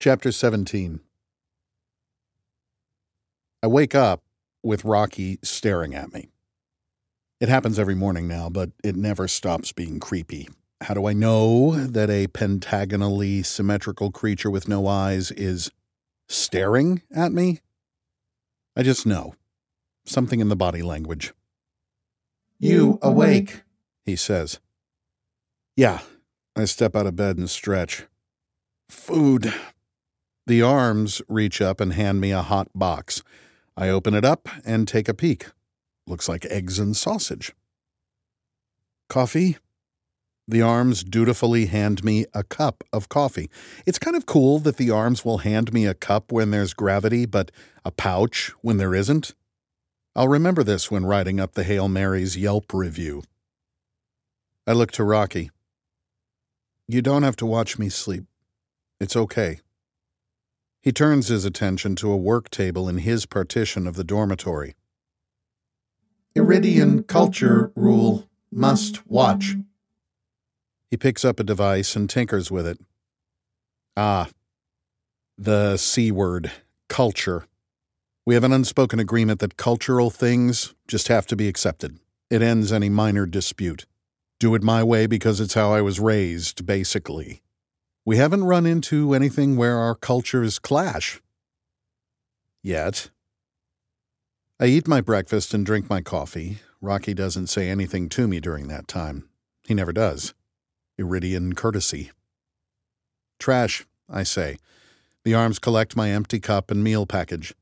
Chapter 17 I wake up with Rocky staring at me. It happens every morning now, but it never stops being creepy. How do I know that a pentagonally symmetrical creature with no eyes is staring at me? I just know. Something in the body language. You awake, he says. Yeah, I step out of bed and stretch. Food. The arms reach up and hand me a hot box. I open it up and take a peek. Looks like eggs and sausage. Coffee? The arms dutifully hand me a cup of coffee. It's kind of cool that the arms will hand me a cup when there's gravity, but a pouch when there isn't. I'll remember this when writing up the Hail Mary's Yelp review. I look to Rocky. You don't have to watch me sleep. It's okay. He turns his attention to a work table in his partition of the dormitory. Eridian culture rule must watch. He picks up a device and tinkers with it. Ah, the C word, culture. We have an unspoken agreement that cultural things just have to be accepted. It ends any minor dispute. Do it my way because it's how I was raised, basically. We haven't run into anything where our cultures clash. Yet. I eat my breakfast and drink my coffee. Rocky doesn't say anything to me during that time. He never does. Eridian courtesy. Trash, I say. The arms collect my empty cup and meal package.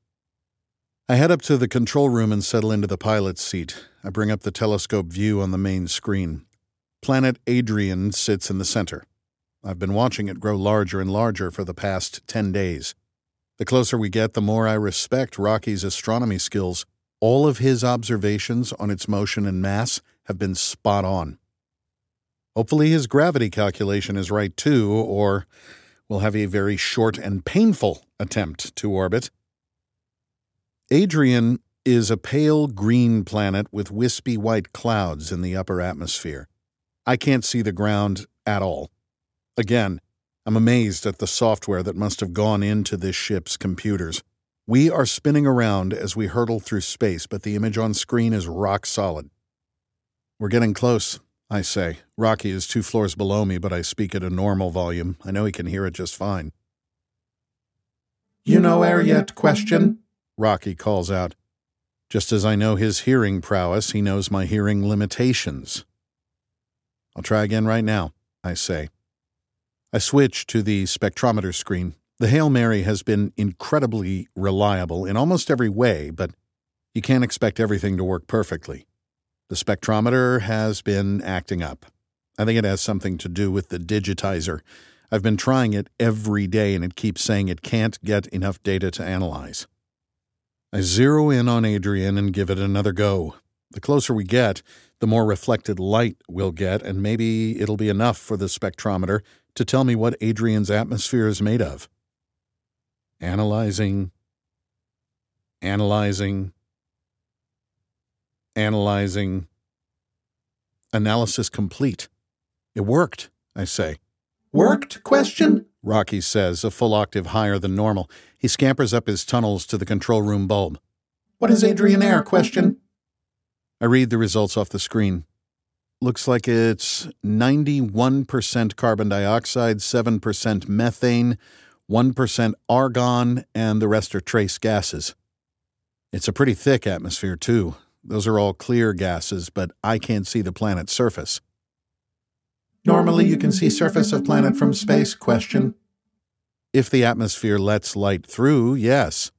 I head up to the control room and settle into the pilot's seat. I bring up the telescope view on the main screen. Planet Adrian sits in the center. I've been watching it grow larger and larger for the past 10 days. The closer we get, the more I respect Rocky's astronomy skills. All of his observations on its motion and mass have been spot on. Hopefully, his gravity calculation is right too, or we'll have a very short and painful attempt to orbit. Adrian is a pale green planet with wispy white clouds in the upper atmosphere. I can't see the ground at all. Again, I'm amazed at the software that must have gone into this ship's computers. We are spinning around as we hurtle through space, but the image on screen is rock solid. We're getting close, I say. Rocky is two floors below me, but I speak at a normal volume. I know he can hear it just fine. You know air yet question? Rocky calls out. Just as I know his hearing prowess, he knows my hearing limitations. I'll try again right now, I say. I switch to the spectrometer screen. The Hail Mary has been incredibly reliable in almost every way, but you can't expect everything to work perfectly. The spectrometer has been acting up. I think it has something to do with the digitizer. I've been trying it every day and it keeps saying it can't get enough data to analyze. I zero in on Adrian and give it another go. The closer we get, the more reflected light we'll get, and maybe it'll be enough for the spectrometer to tell me what Adrian's atmosphere is made of. Analyzing, analyzing, analyzing. Analysis complete. It worked, I say. Worked? Question? Rocky says, a full octave higher than normal. He scampers up his tunnels to the control room bulb. What is Adrian Air? Question. I read the results off the screen looks like it's 91% carbon dioxide, 7% methane, 1% argon, and the rest are trace gases. It's a pretty thick atmosphere, too. Those are all clear gases, but I can't see the planet's surface. Normally, you can see surface of planet from space, question. If the atmosphere lets light through, yes.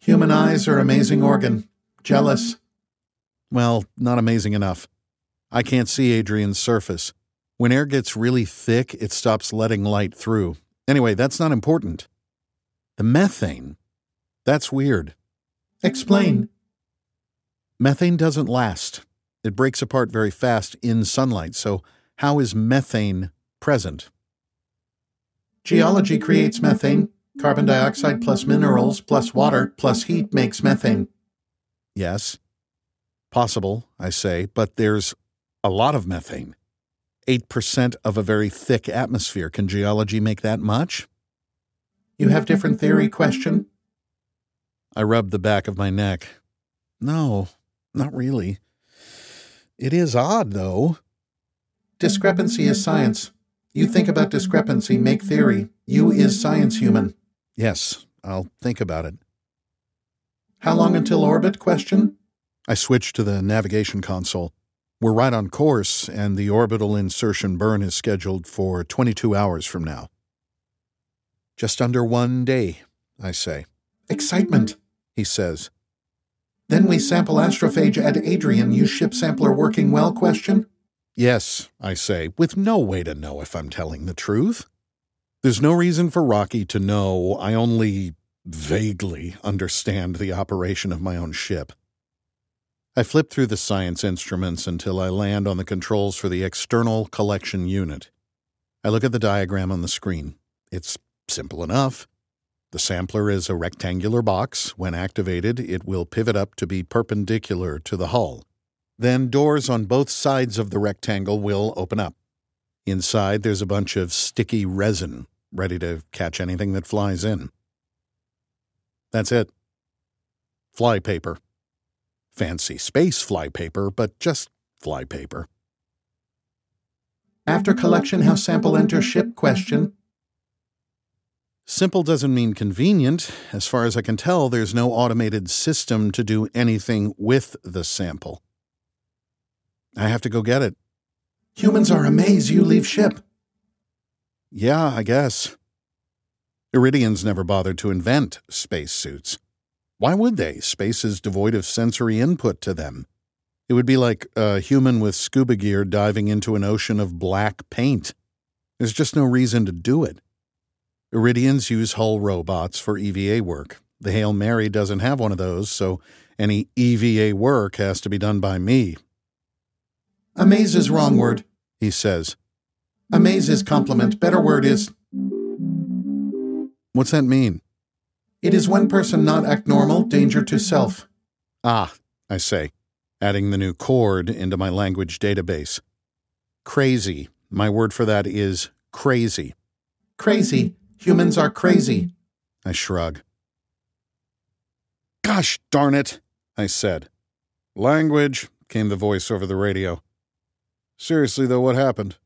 Human eyes are amazing organ. Jealous. Well, not amazing enough. I can't see Adrian's surface. When air gets really thick, it stops letting light through. Anyway, that's not important. The methane. That's weird. Explain. Methane doesn't last. It breaks apart very fast in sunlight, so how is methane present? Geology creates methane. Carbon dioxide plus minerals plus water plus heat makes methane. Yes. Possible, I say, but there's a lot of methane. 8% of a very thick atmosphere. Can geology make that much? You have different theory question? I rubbed the back of my neck. No, not really. It is odd, though. Discrepancy is science. You think about discrepancy, make theory. You is science human. Yes, I'll think about it. How long until orbit question? I switched to the navigation console. We're right on course, and the orbital insertion burn is scheduled for 22 hours from now. Just under one day, I say. Excitement, he says. Then we sample astrophage at Adrian. You ship sampler working well question? Yes, I say, with no way to know if I'm telling the truth. There's no reason for Rocky to know I only vaguely understand the operation of my own ship. I flip through the science instruments until I land on the controls for the external collection unit. I look at the diagram on the screen. It's simple enough. The sampler is a rectangular box. When activated, it will pivot up to be perpendicular to the hull. Then doors on both sides of the rectangle will open up. Inside, there's a bunch of sticky resin, ready to catch anything that flies in. That's it. Flypaper. Fancy space flypaper, but just flypaper. After collection, how sample enter ship question? Simple doesn't mean convenient. As far as I can tell, there's no automated system to do anything with the sample. I have to go get it. Humans are amazed you leave ship. Yeah, I guess. Eridians never bothered to invent spacesuits. Why would they? Space is devoid of sensory input to them. It would be like a human with scuba gear diving into an ocean of black paint. There's just no reason to do it. Eridians use hull robots for EVA work. The Hail Mary doesn't have one of those, so any EVA work has to be done by me, Amaze is wrong word, he says. Amaze is compliment. Better word is. What's that mean? It is when person not act normal, danger to self. Ah, I say, adding the new chord into my language database. Crazy. My word for that is crazy. Crazy. Humans are crazy. I shrug. Gosh darn it, I said. Language, came the voice over the radio. Seriously, though, what happened?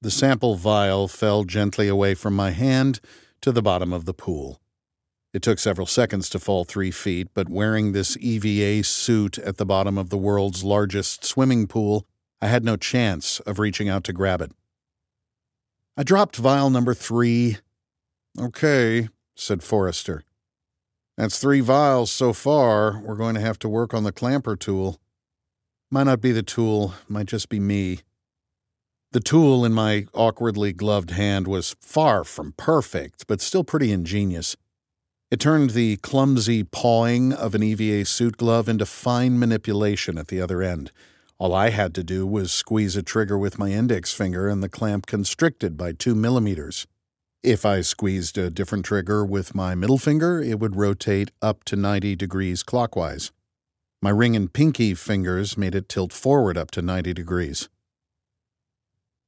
The sample vial fell gently away from my hand to the bottom of the pool. It took several seconds to fall three feet, but wearing this EVA suit at the bottom of the world's largest swimming pool, I had no chance of reaching out to grab it. I dropped vial number three. Okay, said Forrester. That's three vials so far. We're going to have to work on the clamper tool. Might not be the tool, might just be me. The tool in my awkwardly gloved hand was far from perfect, but still pretty ingenious. It turned the clumsy pawing of an EVA suit glove into fine manipulation at the other end. All I had to do was squeeze a trigger with my index finger, and the clamp constricted by two millimeters. If I squeezed a different trigger with my middle finger, it would rotate up to 90 degrees clockwise. My ring and pinky fingers made it tilt forward up to 90 degrees.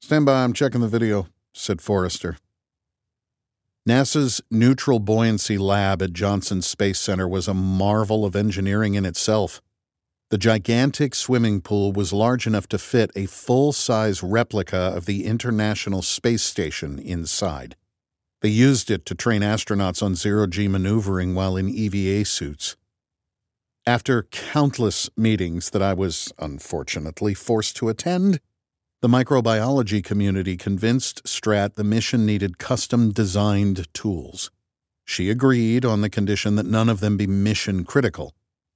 Stand by, I'm checking the video, said Forrester. NASA's Neutral Buoyancy Lab at Johnson Space Center was a marvel of engineering in itself. The gigantic swimming pool was large enough to fit a full size replica of the International Space Station inside. They used it to train astronauts on zero G maneuvering while in EVA suits. After countless meetings that I was unfortunately forced to attend, the microbiology community convinced Stratt the mission needed custom designed tools. She agreed on the condition that none of them be mission critical.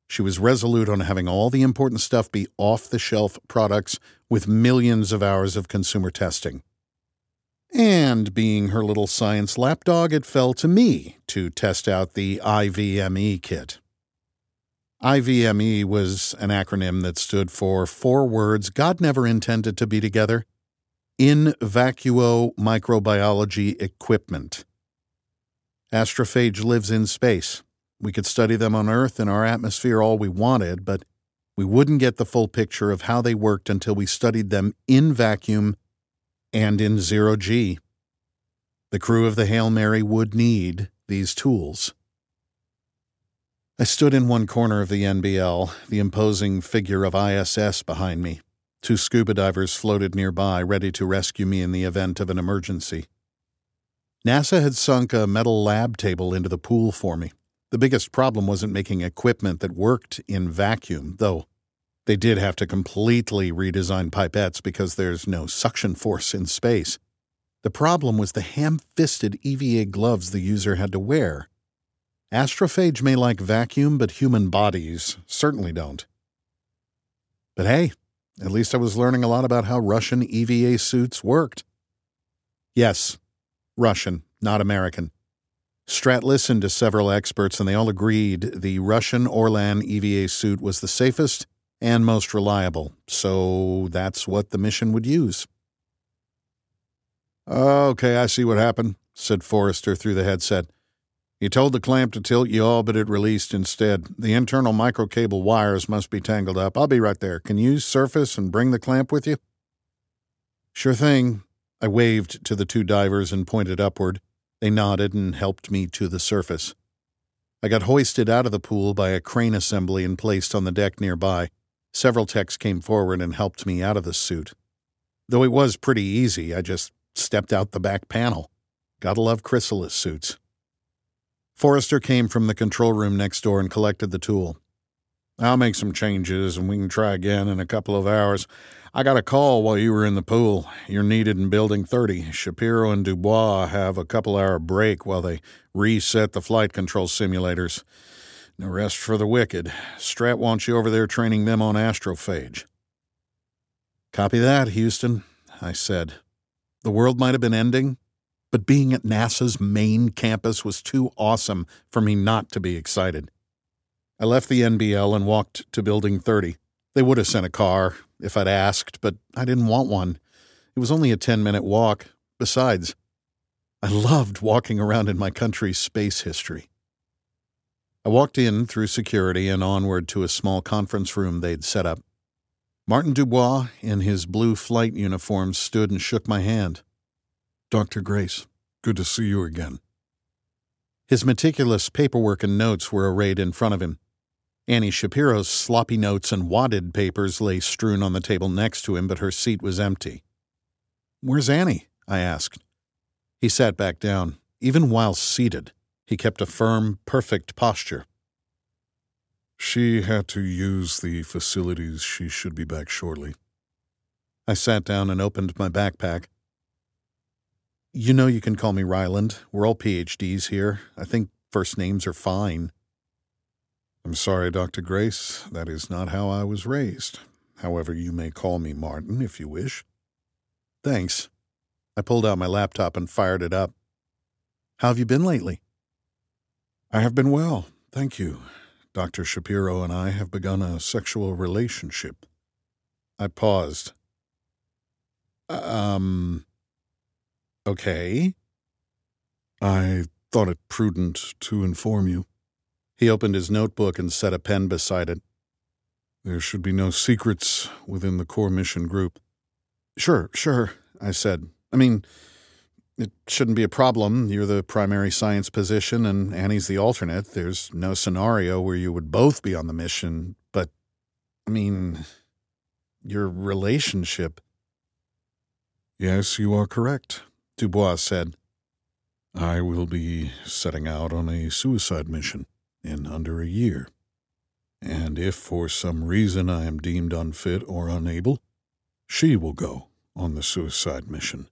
She was resolute on having all the important stuff be off the shelf products with millions of hours of consumer testing. And being her little science lapdog, it fell to me to test out the IVME kit. IVME was an acronym that stood for four words God never intended to be together in vacuo microbiology equipment. Astrophage lives in space. We could study them on Earth in our atmosphere all we wanted, but we wouldn't get the full picture of how they worked until we studied them in vacuum and in zero G. The crew of the Hail Mary would need these tools. I stood in one corner of the NBL, the imposing figure of ISS behind me. Two scuba divers floated nearby, ready to rescue me in the event of an emergency. NASA had sunk a metal lab table into the pool for me. The biggest problem wasn't making equipment that worked in vacuum, though they did have to completely redesign pipettes because there's no suction force in space. The problem was the ham fisted EVA gloves the user had to wear. Astrophage may like vacuum, but human bodies certainly don't. But hey, at least I was learning a lot about how Russian EVA suits worked. Yes, Russian, not American. Stratt listened to several experts and they all agreed the Russian Orlan EVA suit was the safest and most reliable, so that's what the mission would use. Okay, I see what happened, said Forrester through the headset. You told the clamp to tilt you all, but it released instead. The internal microcable wires must be tangled up. I'll be right there. Can you surface and bring the clamp with you? Sure thing. I waved to the two divers and pointed upward. They nodded and helped me to the surface. I got hoisted out of the pool by a crane assembly and placed on the deck nearby. Several techs came forward and helped me out of the suit. Though it was pretty easy, I just stepped out the back panel. Gotta love chrysalis suits. Forrester came from the control room next door and collected the tool. I'll make some changes and we can try again in a couple of hours. I got a call while you were in the pool. You're needed in Building 30. Shapiro and Dubois have a couple hour break while they reset the flight control simulators. No rest for the wicked. Stratt wants you over there training them on astrophage. Copy that, Houston, I said. The world might have been ending, but being at NASA's main campus was too awesome for me not to be excited. I left the NBL and walked to Building 30. They would have sent a car if I'd asked, but I didn't want one. It was only a 10 minute walk. Besides, I loved walking around in my country's space history. I walked in through security and onward to a small conference room they'd set up. Martin Dubois, in his blue flight uniform, stood and shook my hand. Dr. Grace, good to see you again. His meticulous paperwork and notes were arrayed in front of him. Annie Shapiro's sloppy notes and wadded papers lay strewn on the table next to him, but her seat was empty. Where's Annie? I asked. He sat back down. Even while seated, he kept a firm, perfect posture. She had to use the facilities. She should be back shortly. I sat down and opened my backpack. You know you can call me Ryland. We're all PhDs here. I think first names are fine. I'm sorry, Dr. Grace. That is not how I was raised. However, you may call me Martin if you wish. Thanks. I pulled out my laptop and fired it up. How have you been lately? I have been well, thank you. Dr. Shapiro and I have begun a sexual relationship. I paused. Um. Okay. I thought it prudent to inform you. He opened his notebook and set a pen beside it. There should be no secrets within the core mission group. Sure, sure, I said. I mean, it shouldn't be a problem. You're the primary science position, and Annie's the alternate. There's no scenario where you would both be on the mission, but, I mean, your relationship. Yes, you are correct, Dubois said. I will be setting out on a suicide mission in under a year. And if for some reason I am deemed unfit or unable, she will go on the suicide mission.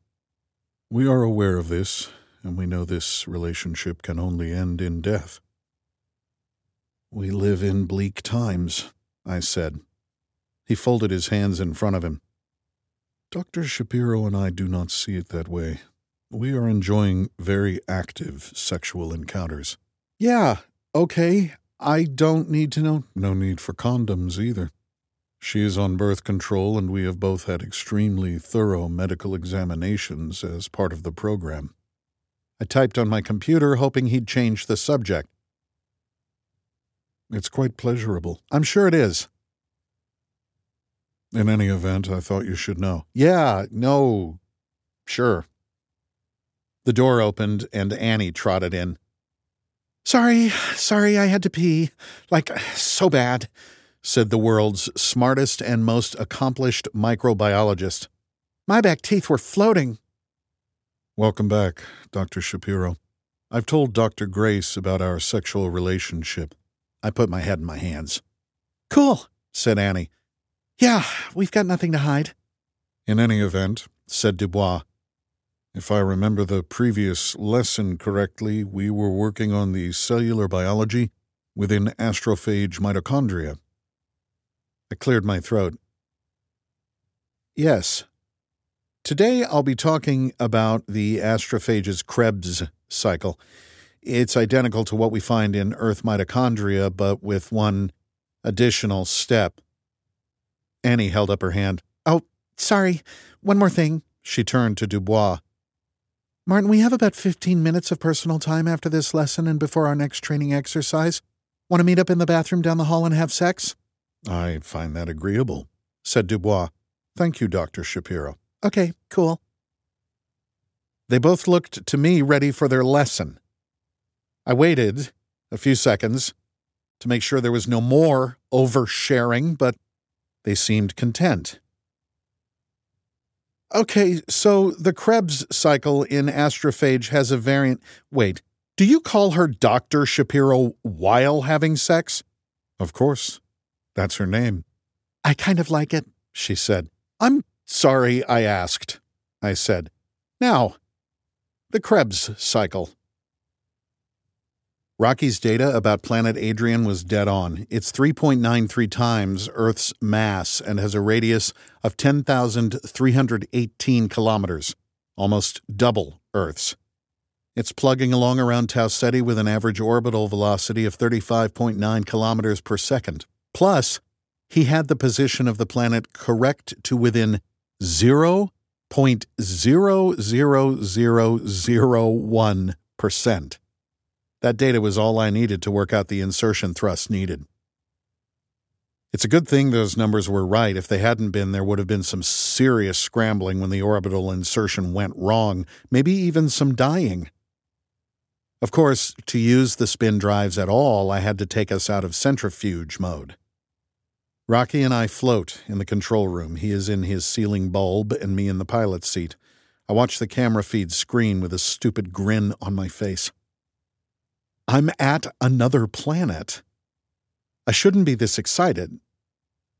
We are aware of this, and we know this relationship can only end in death. We live in bleak times, I said. He folded his hands in front of him. Dr. Shapiro and I do not see it that way. We are enjoying very active sexual encounters. Yeah, Okay, I don't need to know. No need for condoms either. She is on birth control, and we have both had extremely thorough medical examinations as part of the program. I typed on my computer, hoping he'd change the subject. It's quite pleasurable. I'm sure it is. In any event, I thought you should know. Yeah, no, sure. The door opened, and Annie trotted in. Sorry, sorry, I had to pee. Like, so bad, said the world's smartest and most accomplished microbiologist. My back teeth were floating. Welcome back, Dr. Shapiro. I've told Dr. Grace about our sexual relationship. I put my head in my hands. Cool, said Annie. Yeah, we've got nothing to hide. In any event, said Dubois, if I remember the previous lesson correctly, we were working on the cellular biology within astrophage mitochondria. I cleared my throat. Yes. Today I'll be talking about the astrophage's Krebs cycle. It's identical to what we find in Earth mitochondria, but with one additional step. Annie held up her hand. Oh, sorry. One more thing. She turned to Dubois. Martin, we have about 15 minutes of personal time after this lesson and before our next training exercise. Want to meet up in the bathroom down the hall and have sex? I find that agreeable, said Dubois. Thank you, Dr. Shapiro. Okay, cool. They both looked to me ready for their lesson. I waited a few seconds to make sure there was no more oversharing, but they seemed content. Okay, so the Krebs cycle in astrophage has a variant. Wait, do you call her Dr. Shapiro while having sex? Of course. That's her name. I kind of like it, she said. I'm sorry I asked, I said. Now, the Krebs cycle. Rocky's data about planet Adrian was dead on. It's 3.93 times Earth's mass and has a radius of 10,318 kilometers, almost double Earth's. It's plugging along around Tau Ceti with an average orbital velocity of 35.9 kilometers per second. Plus, he had the position of the planet correct to within 0.00001%. That data was all I needed to work out the insertion thrust needed. It's a good thing those numbers were right. If they hadn't been, there would have been some serious scrambling when the orbital insertion went wrong, maybe even some dying. Of course, to use the spin drives at all, I had to take us out of centrifuge mode. Rocky and I float in the control room. He is in his ceiling bulb and me in the pilot's seat. I watch the camera feed screen with a stupid grin on my face. I'm at another planet. I shouldn't be this excited.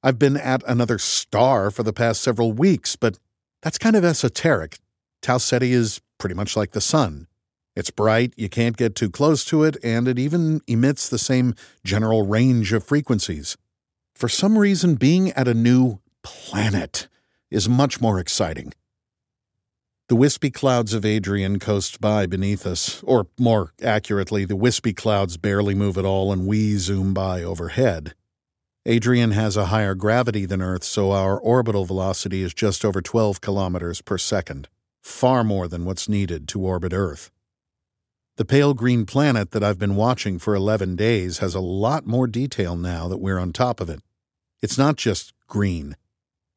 I've been at another star for the past several weeks, but that's kind of esoteric. Tau Ceti is pretty much like the sun. It's bright, you can't get too close to it, and it even emits the same general range of frequencies. For some reason, being at a new planet is much more exciting. The wispy clouds of Adrian coast by beneath us, or more accurately, the wispy clouds barely move at all and we zoom by overhead. Adrian has a higher gravity than Earth, so our orbital velocity is just over 12 kilometers per second, far more than what's needed to orbit Earth. The pale green planet that I've been watching for 11 days has a lot more detail now that we're on top of it. It's not just green.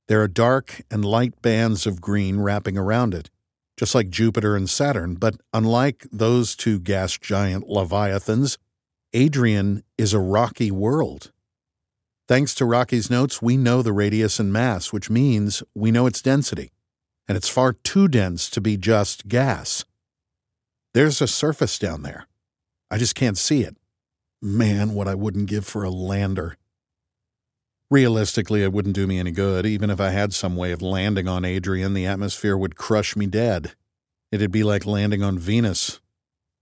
There are dark and light bands of green wrapping around it just like Jupiter and Saturn. But unlike those two gas giant leviathans, Adrian is a rocky world. Thanks to Rocky's notes, we know the radius and mass, which means we know its density. And it's far too dense to be just gas. There's a surface down there. I just can't see it. Man, what I wouldn't give for a lander. Realistically, it wouldn't do me any good. Even if I had some way of landing on Adrian, the atmosphere would crush me dead. It'd be like landing on Venus.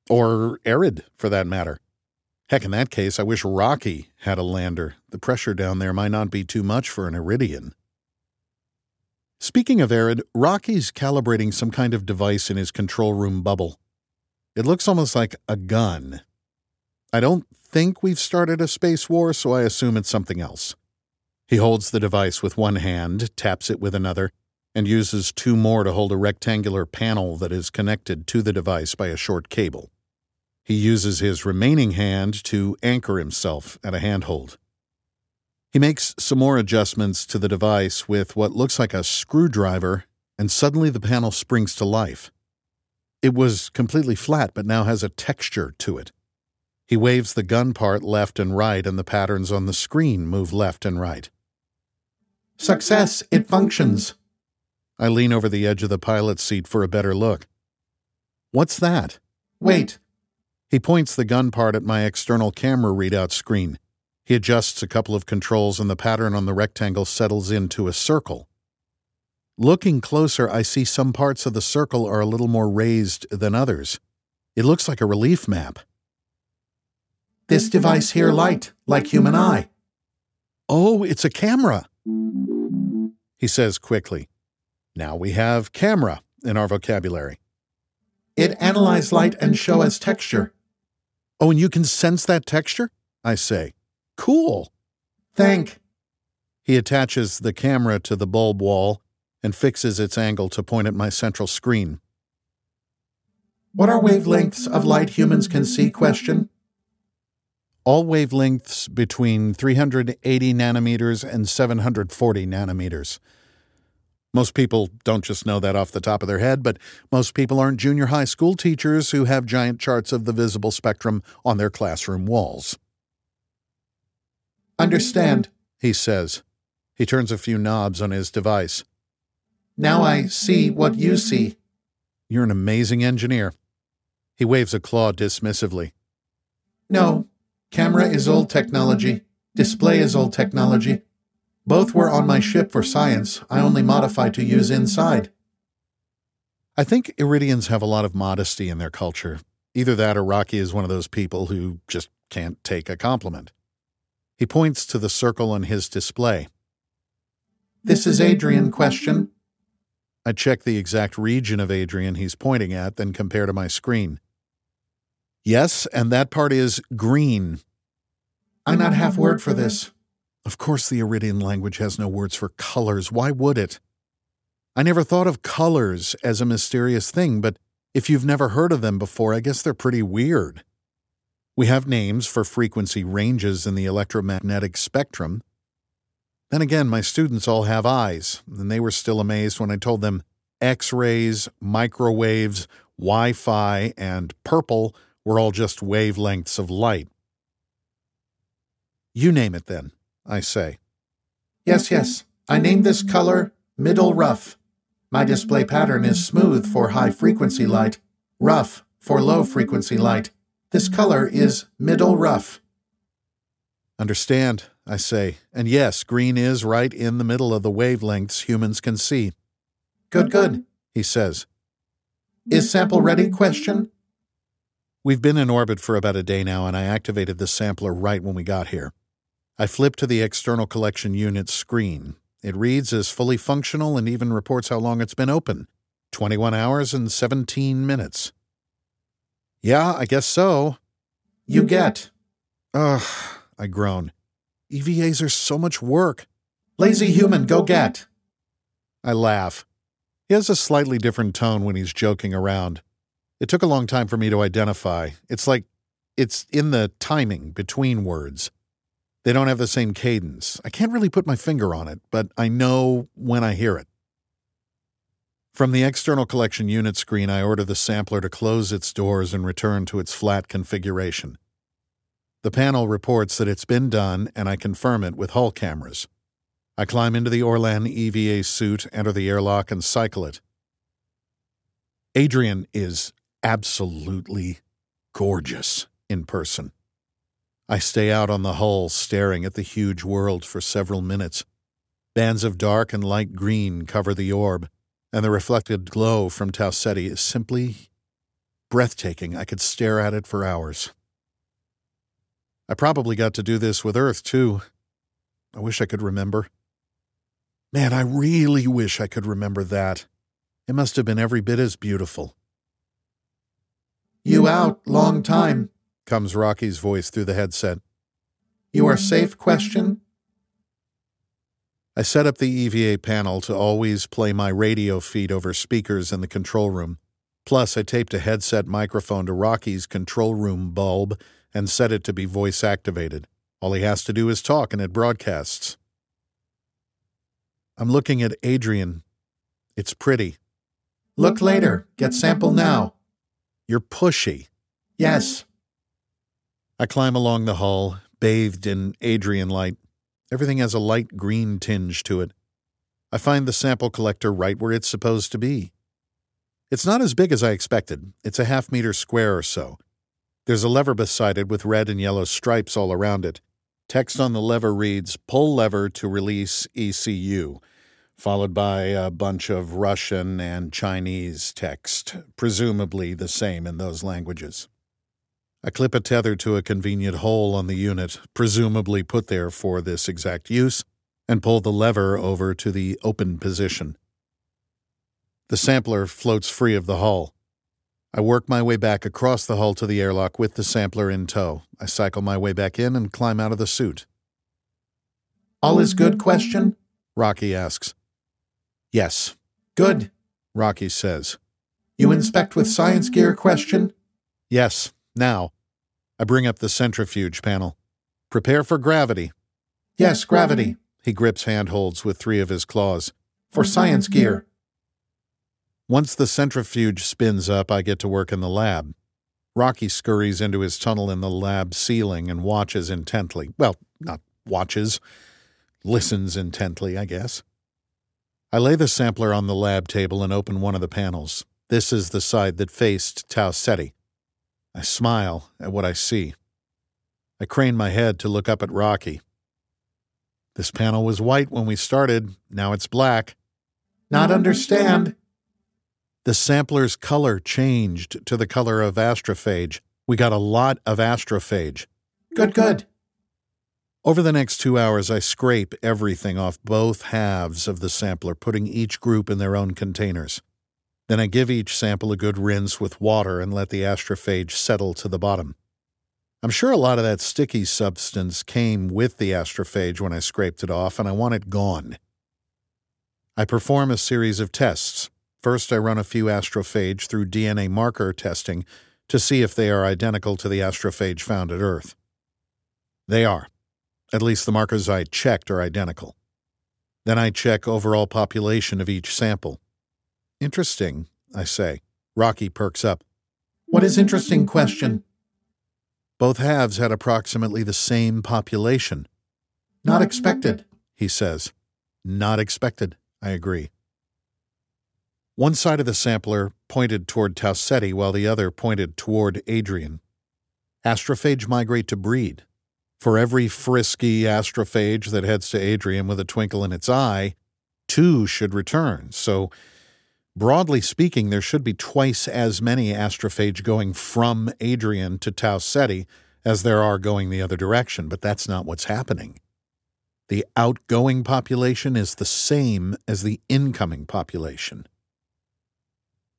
Or Erid, for that matter. Heck, in that case, I wish Rocky had a lander. The pressure down there might not be too much for an Eridian. Speaking of Erid, Rocky's calibrating some kind of device in his control room bubble. It looks almost like a gun. I don't think we've started a space war, so I assume it's something else. He holds the device with one hand, taps it with another, and uses two more to hold a rectangular panel that is connected to the device by a short cable. He uses his remaining hand to anchor himself at a handhold. He makes some more adjustments to the device with what looks like a screwdriver, and suddenly the panel springs to life. It was completely flat, but now has a texture to it. He waves the gun part left and right, and the patterns on the screen move left and right. Success! It functions! I lean over the edge of the pilot's seat for a better look. What's that? Wait. He points the gun part at my external camera readout screen. He adjusts a couple of controls, and the pattern on the rectangle settles into a circle. Looking closer, I see some parts of the circle are a little more raised than others. It looks like a relief map. This device here light, like human eye. Oh, it's a camera, he says quickly. Now we have camera in our vocabulary. It analyze light and show as texture. Oh, and you can sense that texture? I say. Cool. Thank. He attaches the camera to the bulb wall and fixes its angle to point at my central screen. What are wavelengths of light humans can see? Question all wavelengths between 380 nanometers and 740 nanometers. Most people don't just know that off the top of their head, but most people aren't junior high school teachers who have giant charts of the visible spectrum on their classroom walls. Understand, he says. He turns a few knobs on his device. Now I see what you see. You're an amazing engineer. He waves a claw dismissively. No, Camera is old technology. Display is old technology. Both were on my ship for science. I only modify to use inside. I think Eridians have a lot of modesty in their culture. Either that or Rocky is one of those people who just can't take a compliment. He points to the circle on his display. This is Adrian question. I check the exact region of Adrian he's pointing at, then compare to my screen. Yes, and that part is green. I not have word for this. Of course, the Eridian language has no words for colors. Why would it? I never thought of colors as a mysterious thing, but if you've never heard of them before, I guess they're pretty weird. We have names for frequency ranges in the electromagnetic spectrum. Then again, my students all have eyes, and they were still amazed when I told them X rays, microwaves, Wi Fi, and purple were all just wavelengths of light. You name it then, I say. Yes, yes. I named this color middle rough. My display pattern is smooth for high frequency light, rough for low frequency light. This color is middle rough. Understand, I say. And yes, green is right in the middle of the wavelengths humans can see. Good, good, he says. Is sample ready? Question. We've been in orbit for about a day now, and I activated the sampler right when we got here. I flip to the external collection unit screen. It reads as fully functional and even reports how long it's been open 21 hours and 17 minutes. Yeah, I guess so. You get. Ugh, I groan. EVAs are so much work. Lazy human, go get. I laugh. He has a slightly different tone when he's joking around. It took a long time for me to identify. It's like it's in the timing between words. They don't have the same cadence. I can't really put my finger on it, but I know when I hear it. From the external collection unit screen, I order the sampler to close its doors and return to its flat configuration. The panel reports that it's been done, and I confirm it with hull cameras. I climb into the Orlan EVA suit, enter the airlock, and cycle it. Adrian is absolutely gorgeous in person. I stay out on the hull staring at the huge world for several minutes. Bands of dark and light green cover the orb, and the reflected glow from Tau Ceti is simply breathtaking. I could stare at it for hours. I probably got to do this with Earth, too. I wish I could remember. Man, I really wish I could remember that. It must have been every bit as beautiful. You out, long time, comes Rocky's voice through the headset. You are safe, question? I set up the EVA panel to always play my radio feed over speakers in the control room. Plus, I taped a headset microphone to Rocky's control room bulb and set it to be voice activated. All he has to do is talk and it broadcasts. I'm looking at Adrian. It's pretty. Look later. Get sample now. You're pushy. Yes. I climb along the hull, bathed in Adrian light. Everything has a light green tinge to it. I find the sample collector right where it's supposed to be. It's not as big as I expected. It's a half meter square or so. There's a lever beside it with red and yellow stripes all around it. Text on the lever reads Pull lever to release ECU, followed by a bunch of Russian and Chinese text, presumably the same in those languages. I clip a tether to a convenient hole on the unit, presumably put there for this exact use, and pull the lever over to the open position. The sampler floats free of the hull. I work my way back across the hull to the airlock with the sampler in tow. I cycle my way back in and climb out of the suit. All is good question? Rocky asks. Yes. Good, Rocky says. You inspect with science gear question? Yes. Now, I bring up the centrifuge panel. Prepare for gravity. Yes, gravity. He grips handholds with three of his claws. For science gear. Once the centrifuge spins up, I get to work in the lab. Rocky scurries into his tunnel in the lab ceiling and watches intently. Well, not watches, listens intently, I guess. I lay the sampler on the lab table and open one of the panels. This is the side that faced Tau Ceti. I smile at what I see. I crane my head to look up at Rocky. This panel was white when we started, now it's black. Not understand. The sampler's color changed to the color of astrophage. We got a lot of astrophage. Good, good. Over the next two hours, I scrape everything off both halves of the sampler, putting each group in their own containers. Then I give each sample a good rinse with water and let the astrophage settle to the bottom. I'm sure a lot of that sticky substance came with the astrophage when I scraped it off, and I want it gone. I perform a series of tests. First, I run a few astrophage through DNA marker testing to see if they are identical to the astrophage found at Earth. They are. At least the markers I checked are identical. Then I check overall population of each sample. Interesting, I say. Rocky perks up. What is interesting question? Both halves had approximately the same population. Not expected, he says. Not expected, I agree. One side of the sampler pointed toward Tau Ceti while the other pointed toward Adrian. Astrophage migrate to breed. For every frisky astrophage that heads to Adrian with a twinkle in its eye, two should return. So Broadly speaking, there should be twice as many astrophage going from Adrian to Tau Ceti as there are going the other direction, but that's not what's happening. The outgoing population is the same as the incoming population.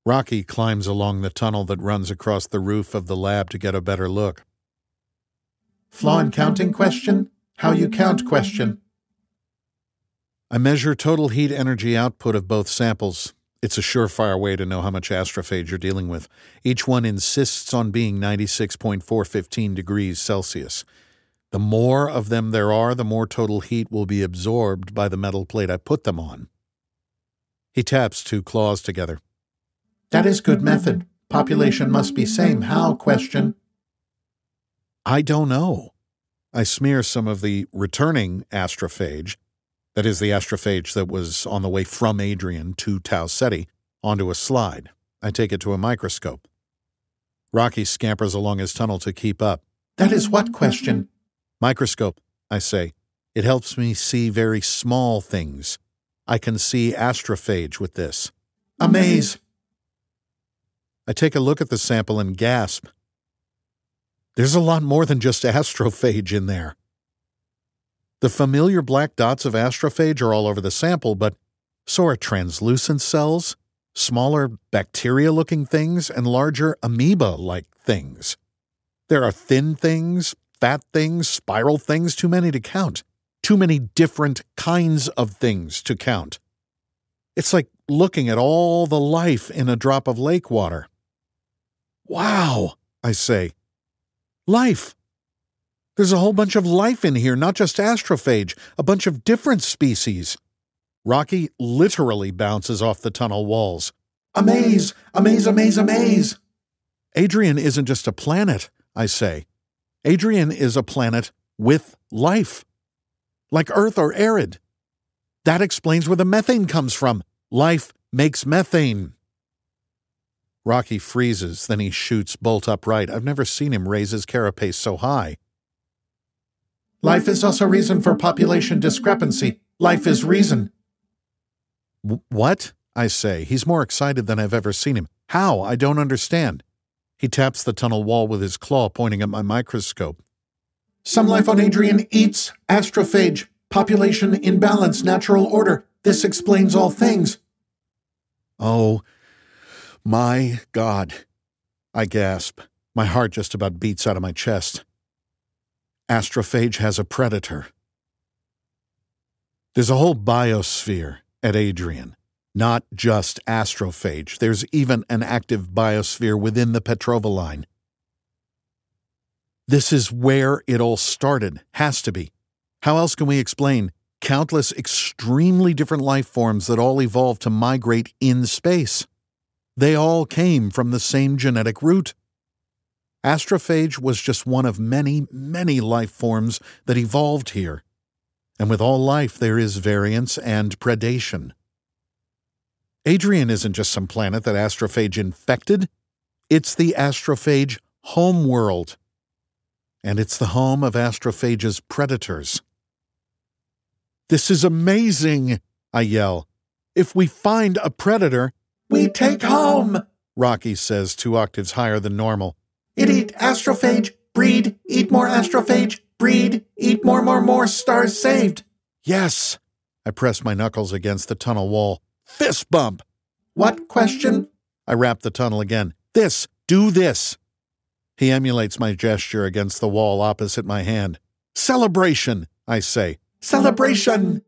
Rocky climbs along the tunnel that runs across the roof of the lab to get a better look. Flaw in counting question? How you count question? I measure total heat energy output of both samples it's a surefire way to know how much astrophage you're dealing with. Each one insists on being 96.415 degrees Celsius. The more of them there are, the more total heat will be absorbed by the metal plate I put them on. He taps two claws together. That is good method. Population must be same. How? Question. I don't know. I smear some of the returning astrophage that is the astrophage that was on the way from Adrian to Tau Ceti, onto a slide. I take it to a microscope. Rocky scampers along his tunnel to keep up. That is what question? Microscope, I say. It helps me see very small things. I can see astrophage with this. Amaze. I take a look at the sample and gasp. There's a lot more than just astrophage in there. The familiar black dots of astrophage are all over the sample, but so are translucent cells, smaller bacteria looking things, and larger amoeba like things. There are thin things, fat things, spiral things, too many to count. Too many different kinds of things to count. It's like looking at all the life in a drop of lake water. Wow, I say. Life! There's a whole bunch of life in here, not just astrophage, a bunch of different species. Rocky literally bounces off the tunnel walls. Amaze! Amaze, amaze, amaze! Adrian isn't just a planet, I say. Adrian is a planet with life, like Earth or Erid. That explains where the methane comes from. Life makes methane. Rocky freezes, then he shoots bolt upright. I've never seen him raise his carapace so high. Life is also reason for population discrepancy. Life is reason. What? I say. He's more excited than I've ever seen him. How? I don't understand. He taps the tunnel wall with his claw, pointing at my microscope. Some life on Adrian eats astrophage, population imbalance, natural order. This explains all things. Oh, my God. I gasp. My heart just about beats out of my chest. Astrophage has a predator. There's a whole biosphere at Adrian, not just astrophage. There's even an active biosphere within the Petrova line. This is where it all started, has to be. How else can we explain countless extremely different life forms that all evolved to migrate in space? They all came from the same genetic root. Astrophage was just one of many, many life forms that evolved here. And with all life, there is variance and predation. Adrian isn't just some planet that astrophage infected, it's the astrophage homeworld. And it's the home of astrophage's predators. This is amazing, I yell. If we find a predator, we take home, Rocky says, two octaves higher than normal. It eat astrophage, breed, eat more astrophage, breed, eat more, more, more, stars saved. Yes. I press my knuckles against the tunnel wall. Fist bump. What question? I rap the tunnel again. This, do this. He emulates my gesture against the wall opposite my hand. Celebration, I say. Celebration!